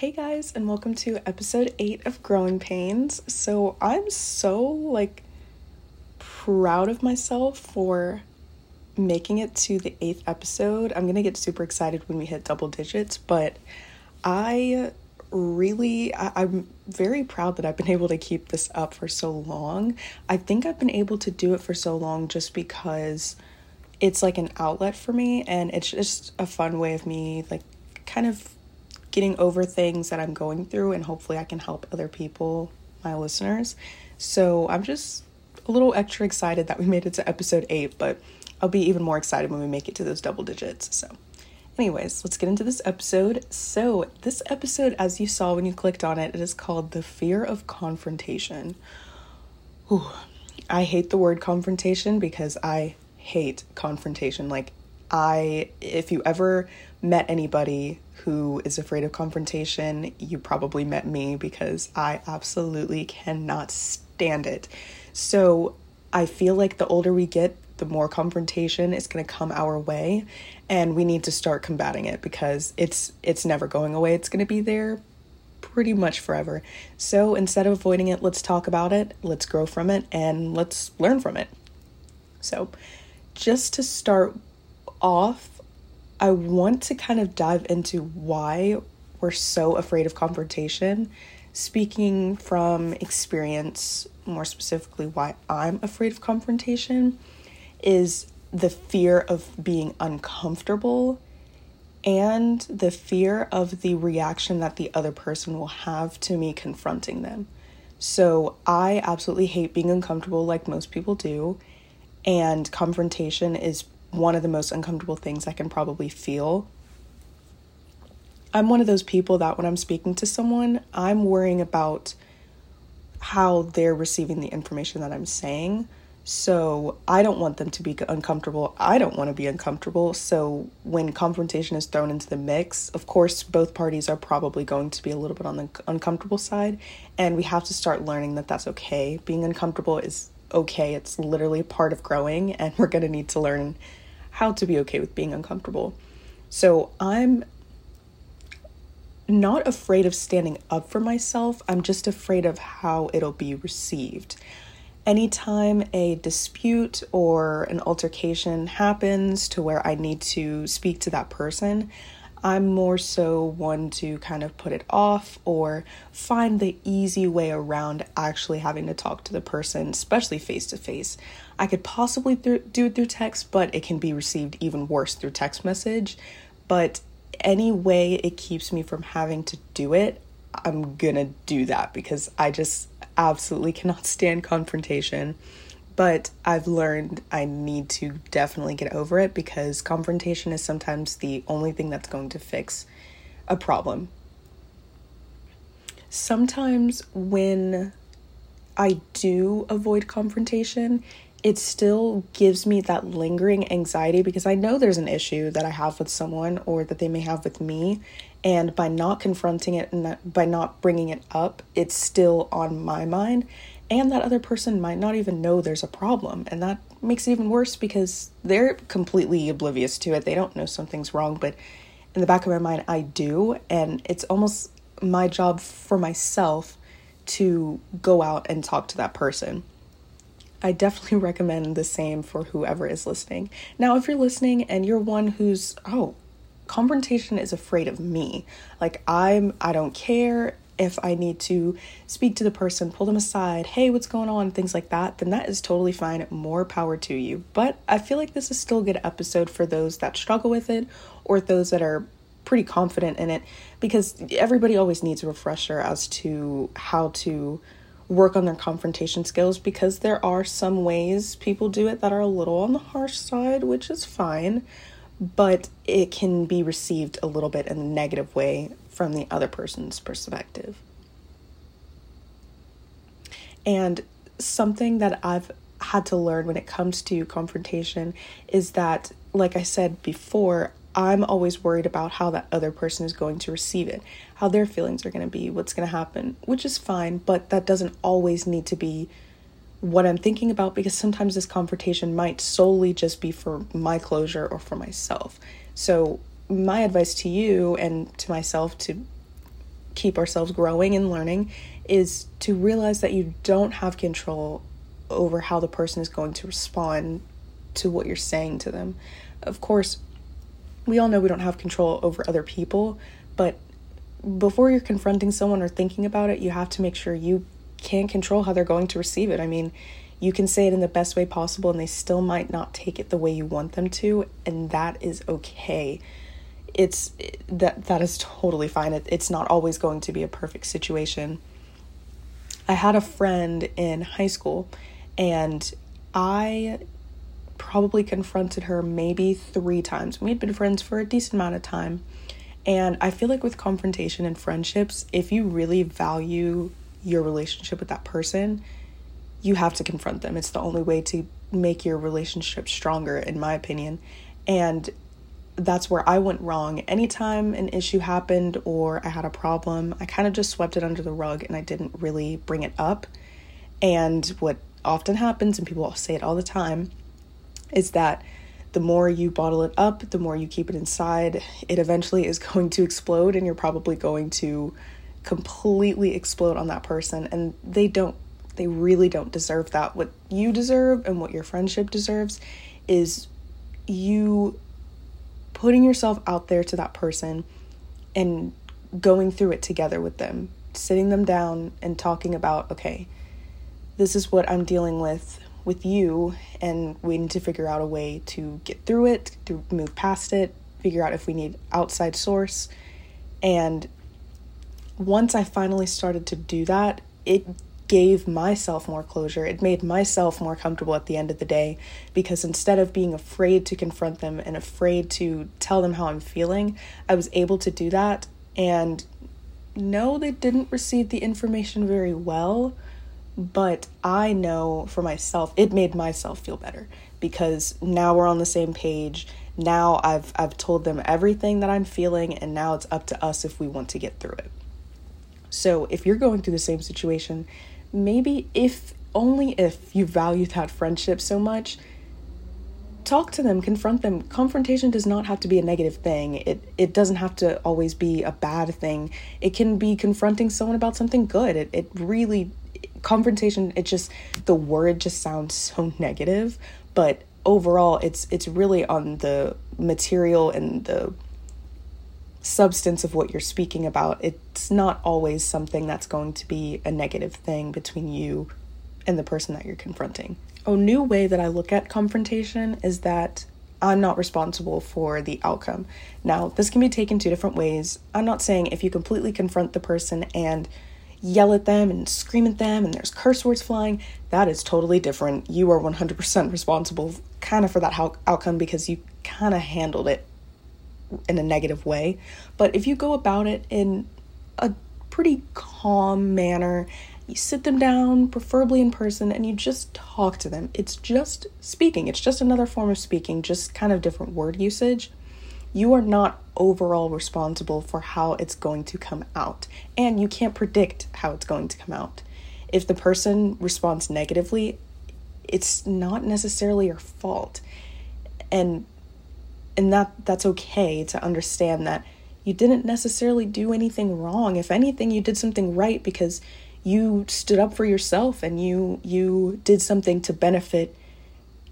Hey guys, and welcome to episode 8 of Growing Pains. So, I'm so like proud of myself for making it to the 8th episode. I'm going to get super excited when we hit double digits, but I really I, am very proud that I've been able to keep this up for so long. I think I've been able to do it for so long just because it's like an outlet for me and it's just a fun way of me like kind of getting over things that I'm going through, and hopefully, I can help other people, my listeners. So, I'm just a little extra excited that we made it to episode eight, but I'll be even more excited when we make it to those double digits. So, anyways, let's get into this episode. So, this episode, as you saw when you clicked on it, it is called The Fear of Confrontation. Whew. I hate the word confrontation because I hate confrontation. Like, I, if you ever met anybody who is afraid of confrontation, you probably met me because I absolutely cannot stand it. So I feel like the older we get, the more confrontation is going to come our way and we need to start combating it because it's it's never going away. It's going to be there pretty much forever. So instead of avoiding it, let's talk about it, let's grow from it and let's learn from it. So just to start off, I want to kind of dive into why we're so afraid of confrontation. Speaking from experience, more specifically, why I'm afraid of confrontation is the fear of being uncomfortable and the fear of the reaction that the other person will have to me confronting them. So, I absolutely hate being uncomfortable, like most people do, and confrontation is one of the most uncomfortable things I can probably feel. I'm one of those people that when I'm speaking to someone, I'm worrying about how they're receiving the information that I'm saying. So I don't want them to be uncomfortable. I don't want to be uncomfortable. So when confrontation is thrown into the mix, of course, both parties are probably going to be a little bit on the uncomfortable side. And we have to start learning that that's okay. Being uncomfortable is okay. It's literally part of growing, and we're going to need to learn how to be okay with being uncomfortable. So I'm not afraid of standing up for myself, I'm just afraid of how it'll be received. Anytime a dispute or an altercation happens to where I need to speak to that person, I'm more so one to kind of put it off or find the easy way around actually having to talk to the person, especially face to face. I could possibly th- do it through text, but it can be received even worse through text message. But any way it keeps me from having to do it, I'm gonna do that because I just absolutely cannot stand confrontation but I've learned I need to definitely get over it because confrontation is sometimes the only thing that's going to fix a problem. Sometimes when I do avoid confrontation, it still gives me that lingering anxiety because I know there's an issue that I have with someone or that they may have with me. And by not confronting it and by not bringing it up, it's still on my mind and that other person might not even know there's a problem and that makes it even worse because they're completely oblivious to it. They don't know something's wrong but in the back of my mind i do and it's almost my job for myself to go out and talk to that person. I definitely recommend the same for whoever is listening. Now if you're listening and you're one who's oh confrontation is afraid of me. Like i'm i don't care if I need to speak to the person, pull them aside, hey, what's going on, things like that, then that is totally fine. More power to you. But I feel like this is still a good episode for those that struggle with it or those that are pretty confident in it because everybody always needs a refresher as to how to work on their confrontation skills because there are some ways people do it that are a little on the harsh side, which is fine, but it can be received a little bit in a negative way from the other person's perspective. And something that I've had to learn when it comes to confrontation is that, like I said before, I'm always worried about how that other person is going to receive it, how their feelings are going to be, what's going to happen, which is fine, but that doesn't always need to be what I'm thinking about because sometimes this confrontation might solely just be for my closure or for myself. So my advice to you and to myself to keep ourselves growing and learning is to realize that you don't have control over how the person is going to respond to what you're saying to them. Of course, we all know we don't have control over other people, but before you're confronting someone or thinking about it, you have to make sure you can't control how they're going to receive it. I mean, you can say it in the best way possible and they still might not take it the way you want them to, and that is okay. It's that that is totally fine. It, it's not always going to be a perfect situation. I had a friend in high school and I probably confronted her maybe 3 times. We had been friends for a decent amount of time. And I feel like with confrontation and friendships, if you really value your relationship with that person, you have to confront them. It's the only way to make your relationship stronger, in my opinion. And that's where I went wrong. Anytime an issue happened or I had a problem, I kind of just swept it under the rug and I didn't really bring it up. And what often happens, and people say it all the time, is that the more you bottle it up, the more you keep it inside, it eventually is going to explode and you're probably going to completely explode on that person. And they don't they really don't deserve that. What you deserve and what your friendship deserves is you putting yourself out there to that person and going through it together with them, sitting them down and talking about, okay, this is what I'm dealing with with you, and we need to figure out a way to get through it, to move past it, figure out if we need outside source. And once I finally started to do that, it gave myself more closure. It made myself more comfortable at the end of the day because instead of being afraid to confront them and afraid to tell them how I'm feeling, I was able to do that. And no, they didn't receive the information very well, but I know for myself, it made myself feel better because now we're on the same page. Now I've I've told them everything that I'm feeling and now it's up to us if we want to get through it. So, if you're going through the same situation maybe if only if you value that friendship so much, talk to them, confront them. Confrontation does not have to be a negative thing. It it doesn't have to always be a bad thing. It can be confronting someone about something good. It it really confrontation it just the word just sounds so negative, but overall it's it's really on the material and the substance of what you're speaking about. It's not always something that's going to be a negative thing between you and the person that you're confronting. A new way that I look at confrontation is that I'm not responsible for the outcome. Now, this can be taken two different ways. I'm not saying if you completely confront the person and yell at them and scream at them and there's curse words flying, that is totally different. You are 100% responsible kind of for that outcome because you kind of handled it in a negative way. But if you go about it in a pretty calm manner, you sit them down, preferably in person, and you just talk to them. It's just speaking, it's just another form of speaking, just kind of different word usage. You are not overall responsible for how it's going to come out, and you can't predict how it's going to come out. If the person responds negatively, it's not necessarily your fault. And and that that's okay to understand that you didn't necessarily do anything wrong. If anything you did something right because you stood up for yourself and you you did something to benefit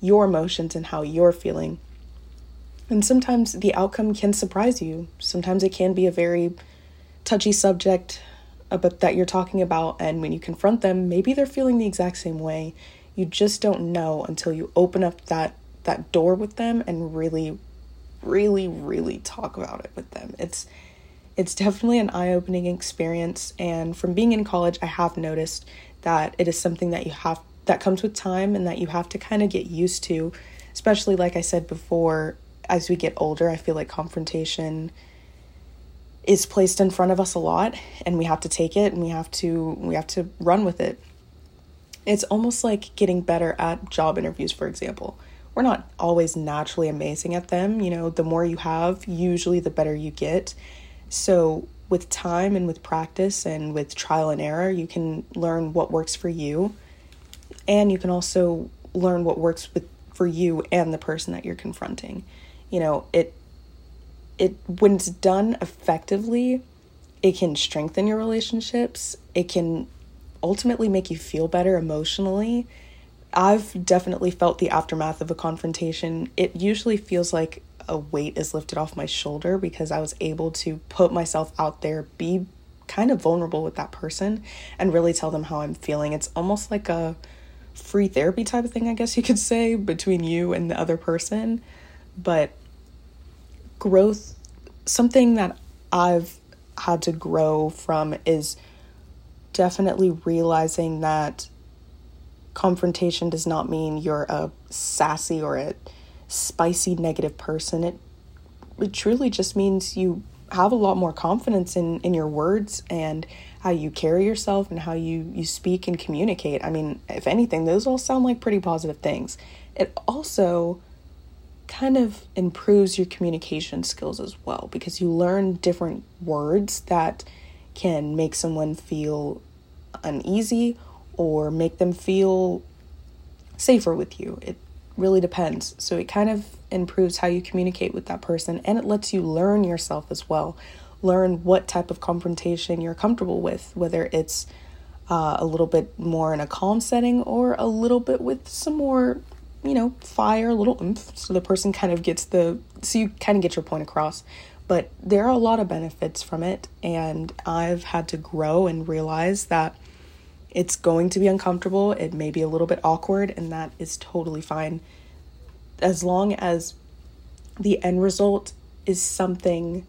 your emotions and how you're feeling. And sometimes the outcome can surprise you. Sometimes it can be a very touchy subject uh, about that you're talking about and when you confront them maybe they're feeling the exact same way. You just don't know until you open up that that door with them and really really really talk about it with them. It's it's definitely an eye-opening experience and from being in college I have noticed that it is something that you have that comes with time and that you have to kind of get used to, especially like I said before as we get older, I feel like confrontation is placed in front of us a lot and we have to take it and we have to we have to run with it. It's almost like getting better at job interviews, for example we're not always naturally amazing at them. You know, the more you have, usually the better you get. So, with time and with practice and with trial and error, you can learn what works for you. And you can also learn what works with for you and the person that you're confronting. You know, it it when it's done effectively, it can strengthen your relationships. It can ultimately make you feel better emotionally. I've definitely felt the aftermath of a confrontation. It usually feels like a weight is lifted off my shoulder because I was able to put myself out there, be kind of vulnerable with that person, and really tell them how I'm feeling. It's almost like a free therapy type of thing, I guess you could say, between you and the other person. But growth, something that I've had to grow from is definitely realizing that confrontation does not mean you're a sassy or a spicy negative person. It it truly just means you have a lot more confidence in in your words and how you carry yourself and how you you speak and communicate. I mean, if anything, those all sound like pretty positive things. It also kind of improves your communication skills as well because you learn different words that can make someone feel uneasy or make them feel safer with you. It really depends. So it kind of improves how you communicate with that person and it lets you learn yourself as well. Learn what type of confrontation you're comfortable with, whether it's uh, a little bit more in a calm setting or a little bit with some more, you know, fire, a little oomph, so the person kind of gets the, so you kind of get your point across. But there are a lot of benefits from it, and I've had to grow and realize that it's going to be uncomfortable, it may be a little bit awkward, and that is totally fine. As long as the end result is something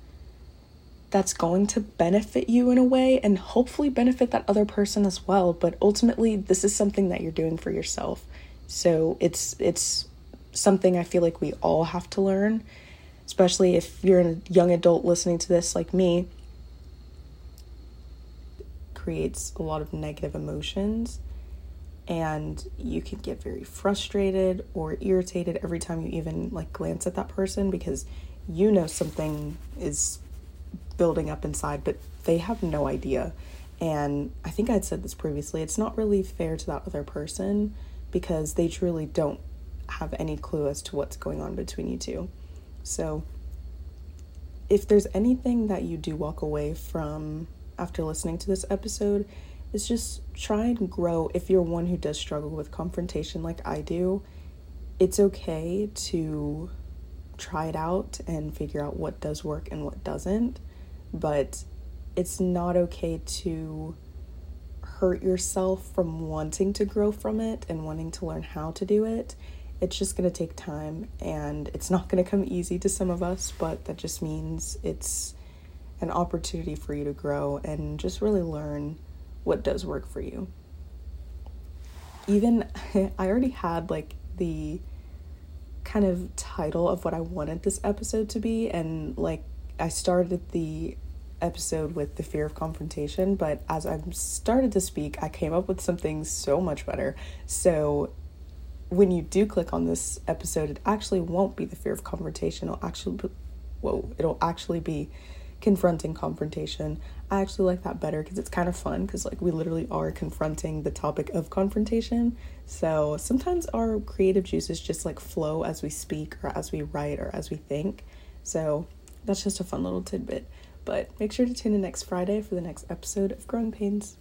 that's going to benefit you in a way and hopefully benefit that other person as well but ultimately this is something that you're doing for yourself so it's it's something i feel like we all have to learn especially if you're a young adult listening to this like me creates a lot of negative emotions and you can get very frustrated or irritated every time you even like glance at that person because you know something is building up inside but they have no idea. And i think i'd said this previously it's not really fair to that other person because they truly don't have any clue as to what's going on between you two. So if there's anything that you do walk away from after listening to this episode is just try and grow if you're one who does struggle with confrontation like I do. It's okay to try it out and figure out what does work and what doesn't, but it's not okay to hurt yourself from wanting to grow from it and wanting to learn how to do it. It's just going to take time and it's not going to come easy to some of us, but that just means it's an opportunity for you to grow and just really learn what does work for you. Even I already had like the kind of title of what I wanted this episode to be, and like I started the episode with the fear of confrontation, but as I started to speak, I came up with something so much better. So when you do click on this episode, it actually won't be the fear of confrontation. It'll actually, be, whoa, it'll actually be confronting confrontation. I actually like that better because it's kind of fun because like we literally are confronting the topic of confrontation. So sometimes our creative juices just like flow as we speak or as we write or as we think. So that's just a fun little tidbit. But make sure to tune in next Friday for the next episode of Growing Pains.